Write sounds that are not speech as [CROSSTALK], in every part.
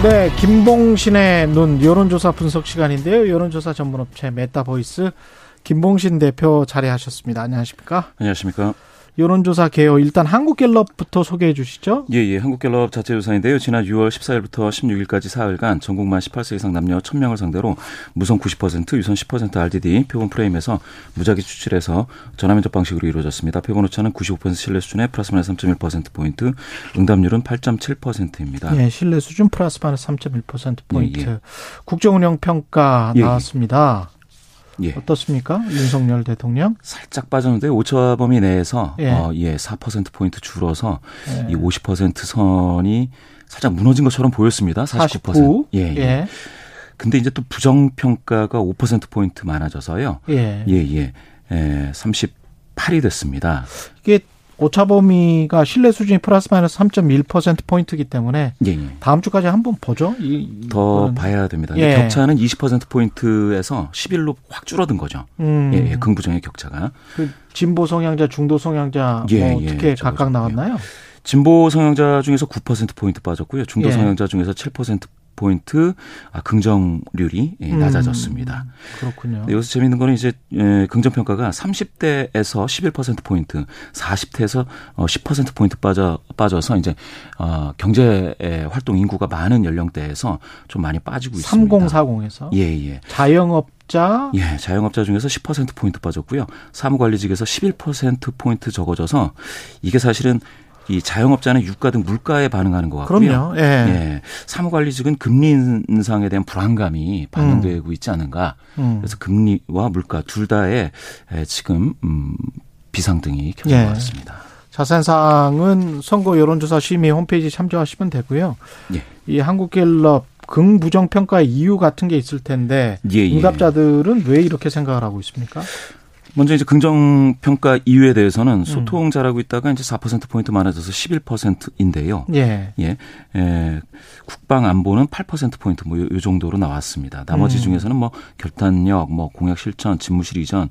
네, 김봉신의 눈 여론조사 분석 시간인데요. 여론조사 전문업체 메타보이스 김봉신 대표 자리하셨습니다. 안녕하십니까? 안녕하십니까? 여론조사 개요 일단 한국갤럽부터 소개해 주시죠. 예, 예. 한국갤럽 자체 조사인데요. 지난 6월 14일부터 16일까지 사흘간 전국만 18세 이상 남녀 1000명을 상대로 무선 90%, 유선 10% RDD 표본 프레임에서 무작위 추출해서 전화면접 방식으로 이루어졌습니다. 표본 오차는 95% 신뢰 수준에 플러스 마이너스 3.1% 포인트, 응답률은 8.7%입니다. 예, 신뢰 수준 플러스 마이너스 3.1% 포인트. 예, 예. 국정운영 평가 예, 예. 나왔습니다. 예. 어떻습니까? 윤석열 대통령? 살짝 빠졌는데 오차 범위 내에서 예. 어, 예, 4% 포인트 줄어서 예. 이50% 선이 살짝 무너진 것처럼 보였습니다. 49%. 49? 예, 예. 예. 근데 이제 또 부정 평가가 5% 포인트 많아져서요. 예. 예, 예. 예, 38이 됐습니다. 이게 오차 범위가 신뢰 수준이 플러스 마이너스 3.1% 포인트이기 때문에 예, 예. 다음 주까지 한번 보죠. 이, 더 이거는. 봐야 됩니다. 예. 격차는 20% 포인트에서 11로 확 줄어든 거죠. 음. 예, 예, 긍부정의 격차가. 그 진보 성향자, 중도 성향자 예, 뭐 예, 어떻게 각각 나왔나요? 진보 성향자 중에서 9% 포인트 빠졌고요. 중도 성향자 중에서 7% 포인트 아, 긍정률이 예, 음, 낮아졌습니다. 음, 그렇군요. 네, 여기서 재미있는 거는 이제 예, 긍정 평가가 30대에서 11% 포인트, 40대에서 어, 10% 포인트 빠져 빠져서 이제 어, 경제 활동 인구가 많은 연령대에서 좀 많이 빠지고 있습니다. 3040에서 예, 예. 자영업 자 예, 자영업자 중에서 10% 포인트 빠졌고요. 사무관리직에서 11% 포인트 적어져서 이게 사실은 이 자영업자는 유가 등 물가에 반응하는 것 같고요. 그럼요. 예. 예. 사무관리직은 금리 인상에 대한 불안감이 반영되고 음. 있지 않은가. 음. 그래서 금리와 물가 둘 다에 지금 음 비상등이 켜진 예. 것 같습니다. 자세한 사항은 선거 여론조사 심의 홈페이지 참조하시면 되고요. 예. 이 한국갤럽 긍부정 평가 이유 같은 게 있을 텐데 예, 예. 응답자들은 왜 이렇게 생각을 하고 있습니까? 먼저 이제 긍정 평가 이유에 대해서는 음. 소통 잘하고 있다가 이제 4% 포인트 많아져서 11%인데요. 예. 예. 예. 국방 안보는 8% 포인트 뭐 요 정도로 나왔습니다. 나머지 음. 중에서는 뭐 결단력, 뭐 공약 실천, 집무실 이전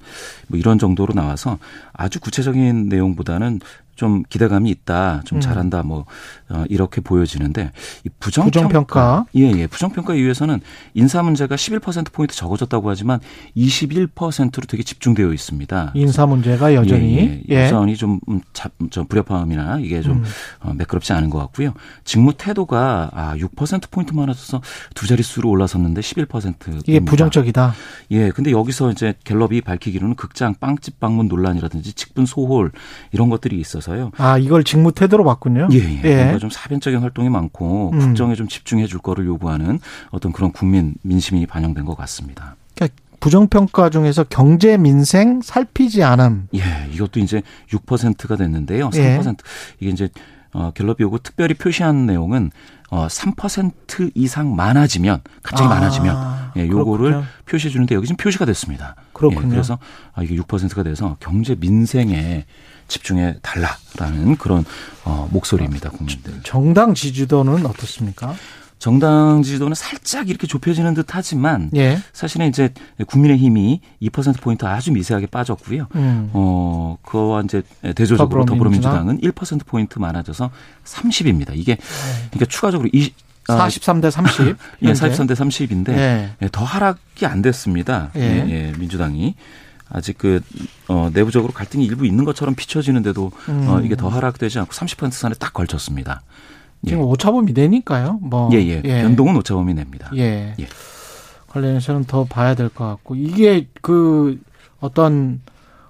뭐 이런 정도로 나와서 아주 구체적인 내용보다는 좀 기대감이 있다, 좀 음. 잘한다, 뭐 어, 이렇게 보여지는데 이 부정평가, 부정평가. 예, 예, 부정평가 이유에서는 인사 문제가 11% 포인트 적어졌다고 하지만 21%로 되게 집중되어 있습니다. 인사 문제가 여전히 예, 예. 여전히 좀, 음, 잡, 좀 불협화음이나 이게 좀 음. 어, 매끄럽지 않은 것 같고요. 직무 태도가 아, 6% 포인트 많아져서 두 자릿수로 올라섰는데 11% 이게 부정적이다. 예, 근데 여기서 이제 갤럽이 밝히기로는 극장 빵집 방문 논란이라든지 직분 소홀 이런 것들이 있어서 있어서요. 아 이걸 직무 태도로 봤군요. 예, 예. 예. 뭔가 좀 사변적인 활동이 많고 음. 국정에 좀 집중해 줄 거를 요구하는 어떤 그런 국민 민심이 반영된 것 같습니다. 그러니까 부정평가 중에서 경제 민생 살피지 않음. 예, 이것도 이제 6%가 됐는데요. 3% 예. 이게 이제 어, 갤럽이 요구 특별히 표시한 내용은 어, 3% 이상 많아지면 갑자기 아, 많아지면 예, 요거를 그렇군요. 표시해 주는데 여기 지금 표시가 됐습니다. 그렇군요. 예, 그래서 아, 이게 6%가 돼서 경제 민생에 집중해 달라라는 그런 어, 목소리입니다, 국민들. 정당 지지도는 어떻습니까? 정당 지지도는 살짝 이렇게 좁혀지는 듯 하지만 예. 사실은 이제 국민의힘이 2% 포인트 아주 미세하게 빠졌고요. 음. 어, 그와 이제 대조적으로 더불어민주당. 은1% 포인트 많아져서 30입니다. 이게 그러니까 추가적으로 20 43대 30. 예, 43대 30인데 예. 예. 더 하락이 안 됐습니다. 예. 예, 예 민주당이. 아직 그 어, 내부적으로 갈등이 일부 있는 것처럼 비춰지는데도 음. 어, 이게 더 하락되지 않고 30% 선에 딱 걸쳤습니다. 예. 지금 오차범위 내니까요. 뭐 예, 예. 예. 변동은 오차범위 냅니다. 예. 예. 관련해서는 더 봐야 될 것 같고 이게 그 어떤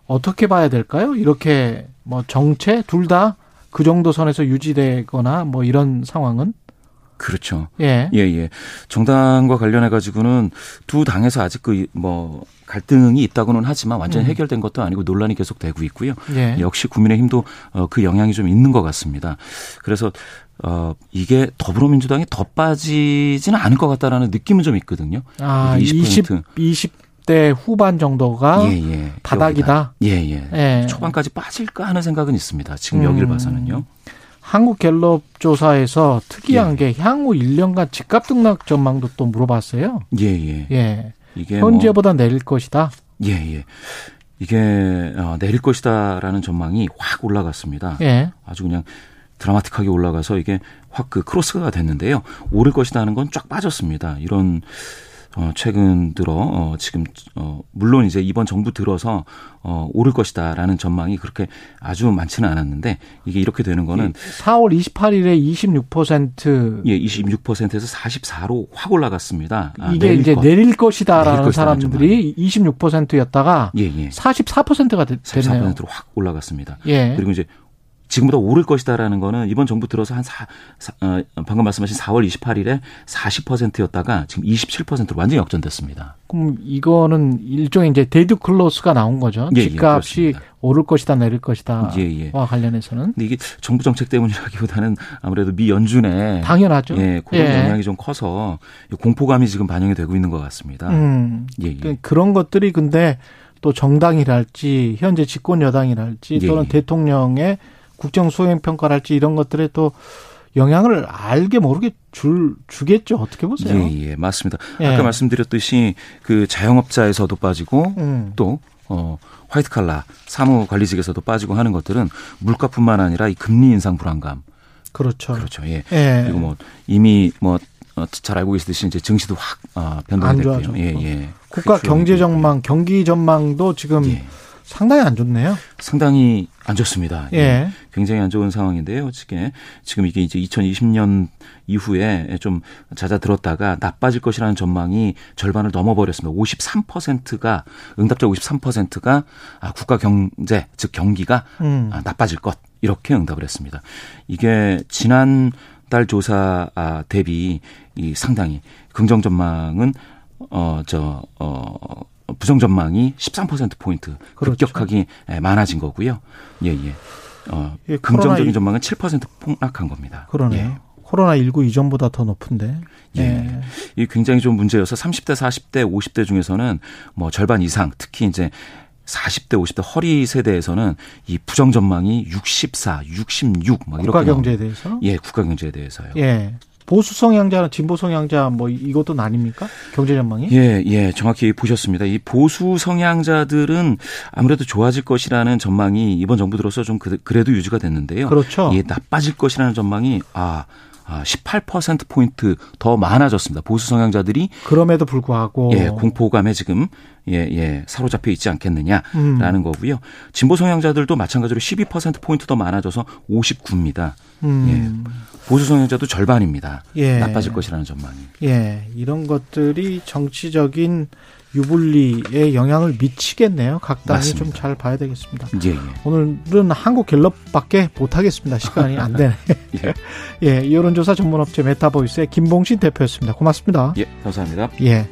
어떻게 봐야 될까요? 이렇게 뭐 정체 둘 다 그 정도 선에서 유지되거나 뭐 이런 상황은 그렇죠. 예. 예, 예. 정당과 관련해 가지고는 두 당에서 아직 그 뭐 갈등이 있다고는 하지만 완전히 음. 해결된 것도 아니고 논란이 계속 되고 있고요. 예. 역시 국민의힘도 어, 그 영향이 좀 있는 것 같습니다. 그래서 어, 이게 더불어민주당이 더 빠지지는 않을 것 같다라는 느낌은 좀 있거든요. 아, 20%. 20, 대 후반 정도가 예, 예. 바닥이다. 예, 예, 예. 초반까지 빠질까 하는 생각은 있습니다. 지금 음. 여기를 봐서는요. 한국갤럽 조사에서 특이한 예. 게 향후 1년간 집값 등락 전망도 또 물어봤어요. 예, 예. 예. 이게 현재보다 뭐, 내릴 것이다. 예, 예. 이게 어, 내릴 것이다라는 전망이 확 올라갔습니다. 예. 아주 그냥 드라마틱하게 올라가서 이게 확 그 크로스가 됐는데요. 오를 것이다 하는 건 쫙 빠졌습니다. 이런 어, 최근 들어 어, 지금 어, 물론 이제 이번 정부 들어서 어, 오를 것이다라는 전망이 그렇게 아주 많지는 않았는데 이게 이렇게 되는 거는 4월 28일에 26% 예, 26%에서 44로 확 올라갔습니다. 아, 이게 이제 것. 내릴 것이다라는 내릴 사람들이 26%였다가 예, 예. 44%가 됐네요. 44%로 확 올라갔습니다. 예. 그리고 이제 지금보다 오를 것이다라는 거는 이번 정부 들어서 한 사, 사, 어, 방금 말씀하신 4월 28일에 40%였다가 지금 27%로 완전히 역전됐습니다. 그럼 이거는 일종의 이제 데드 크로스가 나온 거죠. 예, 예 집값이 예, 오를 것이다 내릴 것이다와 예, 예. 관련해서는. 근데 이게 정부 정책 때문이라기보다는 아무래도 미 연준의 당연하죠. 예, 그런 예. 영향이 좀 커서 공포감이 지금 반영이 되고 있는 것 같습니다. 음, 예, 예. 그 그런 것들이 근데 또 정당이랄지 현재 집권 여당이랄지 또는 예, 대통령의 국정 수행 평가를 할지 이런 것들에 또 영향을 알게 모르게 줄 주겠죠. 어떻게 보세요? 예, 예, 맞습니다. 예. 아까 말씀드렸듯이 그 자영업자에서도 빠지고 음. 또 어, 화이트 칼라 사무 관리직에서도 빠지고 하는 것들은 물가뿐만 아니라 이 금리 인상 불안감. 그렇죠. 그렇죠. 예. 예. 그리고 뭐 이미 뭐 어, 잘 알고 계시듯이 이제 증시도 확 어, 변동이 됐고요. 예, 예. 국가 경제 전망, 경기 전망도 지금 예. 상당히 안 좋네요. 상당히 안 좋습니다. 예. 예. 굉장히 안 좋은 상황인데요. 지금 지금 이게 이제 2020년 이후에 좀 잦아들었다가 나빠질 것이라는 전망이 절반을 넘어버렸습니다. 53%가 응답자 53%가 아, 국가 경제 즉 경기가 음. 아, 나빠질 것 이렇게 응답을 했습니다. 이게 지난 달 조사 아, 대비 이 상당히 긍정 전망은 어저어 부정 전망이 13%포인트 그렇죠. 급격하게 예, 많아진 거고요. 예, 예. 어, 예, 긍정적인 전망은 7% 폭락한 겁니다. 그러네요. 예. 코로나 19 이전보다 더 높은데. 예. 예. 이 굉장히 좀 문제여서 30대, 40대, 50대 중에서는 뭐 절반 이상 특히 이제 40대, 50대 허리 세대에서는 이 부정 전망이 64, 66막 이렇게 국가 경제에 대해서? 예, 국가 경제에 대해서요. 예. 보수 성향자나 진보 성향자 뭐 이것도 아닙니까? 경제 전망이? 예, 예, 정확히 보셨습니다. 이 보수 성향자들은 아무래도 좋아질 것이라는 전망이 이번 정부 들어서 좀 그래도 유지가 됐는데요. 그렇죠. 예, 나빠질 것이라는 전망이 아, 아 18%포인트 더 많아졌습니다. 보수 성향자들이. 그럼에도 불구하고. 예, 공포감에 지금 예, 예, 사로잡혀 있지 않겠느냐라는 음. 거고요. 진보 성향자들도 마찬가지로 12%포인트 더 많아져서 59입니다. 음. 예. 보수 성향자도 절반입니다. 예. 나빠질 것이라는 전망이. 예. 이런 것들이 정치적인 유불리에 영향을 미치겠네요. 각 당이 좀 잘 봐야 되겠습니다. 예, 예. 오늘은 한국 갤럽밖에 못하겠습니다. 시간이 안 되네. [LAUGHS] 예. [LAUGHS] 예. 여론조사 전문업체 메타보이스의 김봉신 대표였습니다. 고맙습니다. 예. 감사합니다. 예.